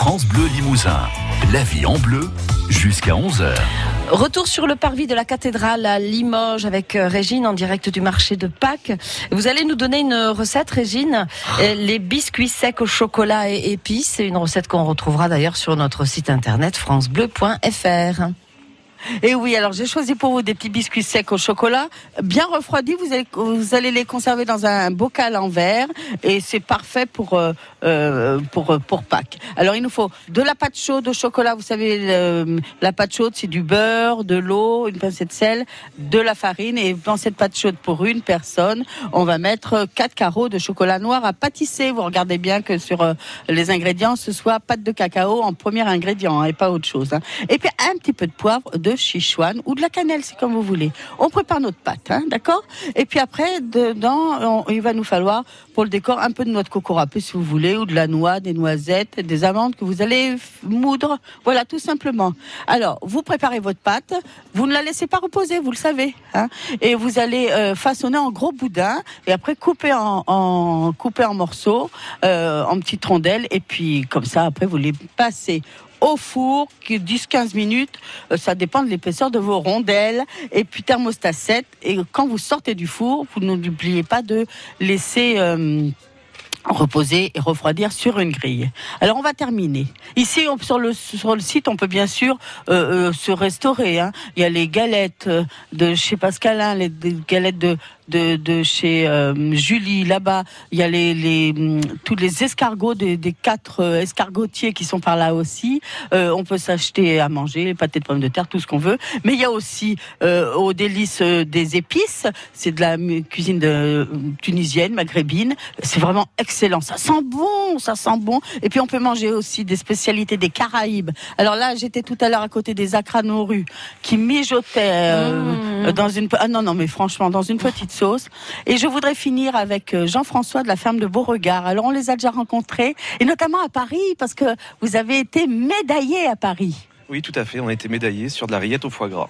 France Bleu Limousin. La vie en bleu jusqu'à 11h. Retour sur le parvis de la cathédrale à Limoges avec euh, Régine en direct du marché de Pâques. Vous allez nous donner une recette, Régine. Euh, Les biscuits secs au chocolat et épices. C'est une recette qu'on retrouvera d'ailleurs sur notre site internet francebleu.fr. Et oui, alors j'ai choisi pour vous des petits biscuits secs au chocolat, bien refroidis. Vous allez, les conserver dans un bocal en verre et c'est parfait pour euh, euh, pour pour Pâques. Alors il nous faut de la pâte chaude au chocolat. Vous savez, la pâte chaude c'est du beurre, de l'eau, une pincée de sel, de la farine et dans cette pâte chaude pour une personne, on va mettre quatre carreaux de chocolat noir à pâtisser. Vous regardez bien que sur euh, les ingrédients, ce soit pâte de cacao en premier ingrédient hein, et pas autre chose. hein. Et puis un petit peu de poivre, de chichouane ou de la cannelle, c'est comme vous voulez. On prépare notre pâte, hein, d'accord? Et puis après, dedans, il va nous falloir pour le décor un peu de noix de coco râpée si vous voulez, ou de la noix, des noisettes, des amandes que vous allez moudre. Voilà, tout simplement. Alors, vous préparez votre pâte, vous ne la laissez pas reposer, vous le savez, hein, et vous allez euh, façonner en gros boudin et après couper en, en couper en morceaux, euh, en petites rondelles, et puis comme ça, après vous les passez au four, qui 10-15 minutes, euh, ça dépend de l'épaisseur de vos rondelles, et puis thermostat 7, et quand vous sortez du four, vous n'oubliez pas de laisser... euh, reposer et refroidir sur une grille. Alors on va terminer. Ici sur le site on peut bien sûr euh, se restaurer. hein. Il y a les galettes de chez Pascalin, les galettes de de, de chez euh, Julie là-bas. Il y a les, les hum, tous les escargots des, des quatre euh, escargotiers qui sont par là aussi. Euh, on peut s'acheter à manger, les pâtés de pommes de terre, tout ce qu'on veut. Mais il y a aussi aux délices euh, des épices. C'est de la mu- cuisine tunisienne, maghrébine. C'est vraiment excellent. Ça sent bon, ça sent bon. Et puis on peut manger aussi des spécialités des Caraïbes. Alors là, j'étais tout à l'heure à côté des acranorus qui mijotaient euh, Mmh. dans une ah non non mais franchement dans une petite sauce. Et je voudrais finir avec euh, Jean-François de la ferme de Beauregard. Alors on les a déjà rencontrés et notamment à Paris parce que vous avez été médaillé à Paris. Oui, tout à fait. On a été médaillé sur de la rillette au foie gras.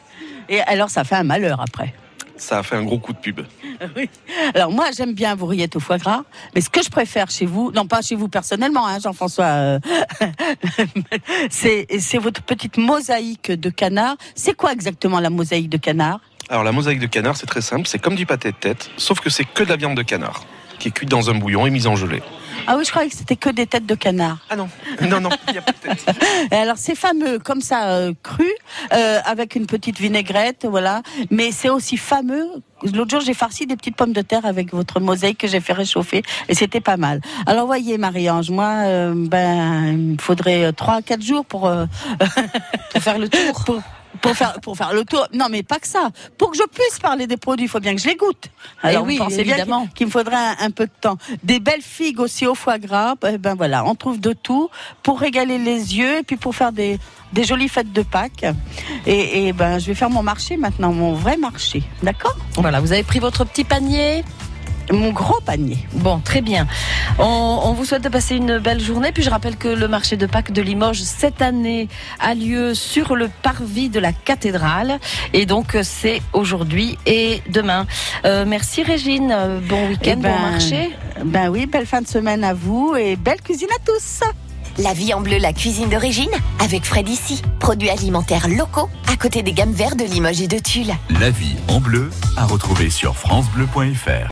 Et alors ça fait un malheur après. Ça a fait un gros coup de pub. Alors moi j'aime bien vos rillettes au foie gras, mais ce que je préfère chez vous, non pas chez vous personnellement, hein, Jean-François, euh, c'est votre petite mosaïque de canard. C'est quoi exactement la mosaïque de canard? Alors la mosaïque de canard, c'est très simple. C'est comme du pâté de tête, sauf que c'est que de la viande de canard qui est cuite dans un bouillon et mise en gelée. Ah oui, je croyais que c'était que des têtes de canard. Ah non, non, non, il n'y a pas de tête. Et alors c'est fameux comme ça euh, cru euh, avec une petite vinaigrette, voilà. Mais c'est aussi fameux. L'autre jour j'ai farci des petites pommes de terre avec votre mosaïque que j'ai fait réchauffer et c'était pas mal. Alors voyez Marie-Ange, moi euh, ben il me faudrait euh, trois quatre jours pour euh, Pour faire le tour. pour, pour faire pour faire le tour. Non mais pas que ça. Pour que je puisse parler des produits, il faut bien que je les goûte. Alors Eh oui, vous pensez bien évidemment. qu'il- qu'il me faudrait un, un peu de temps. Des belles figues aussi au foie gras. Ben, ben voilà, on trouve de tout pour régaler les yeux et puis pour faire des des jolies fêtes de Pâques. Et, et ben je vais faire mon marché maintenant, mon vrai marché. D'accord? Voilà, vous avez pris votre petit panier? Mon gros panier. Bon, très bien. On, on vous souhaite de passer une belle journée. Puis je rappelle que le marché de Pâques de Limoges, cette année, a lieu sur le parvis de la cathédrale. Et donc, c'est aujourd'hui et demain. Euh, merci Régine. Euh, Bon week-end, Eh ben, bon marché. Ben oui, belle fin de semaine à vous et belle cuisine à tous. La vie en bleu, la cuisine d'origine, avec Fred ici. Produits alimentaires locaux, à côté des gammes vertes de Limoges et de Tulle. La vie en bleu à retrouver sur francebleu.fr.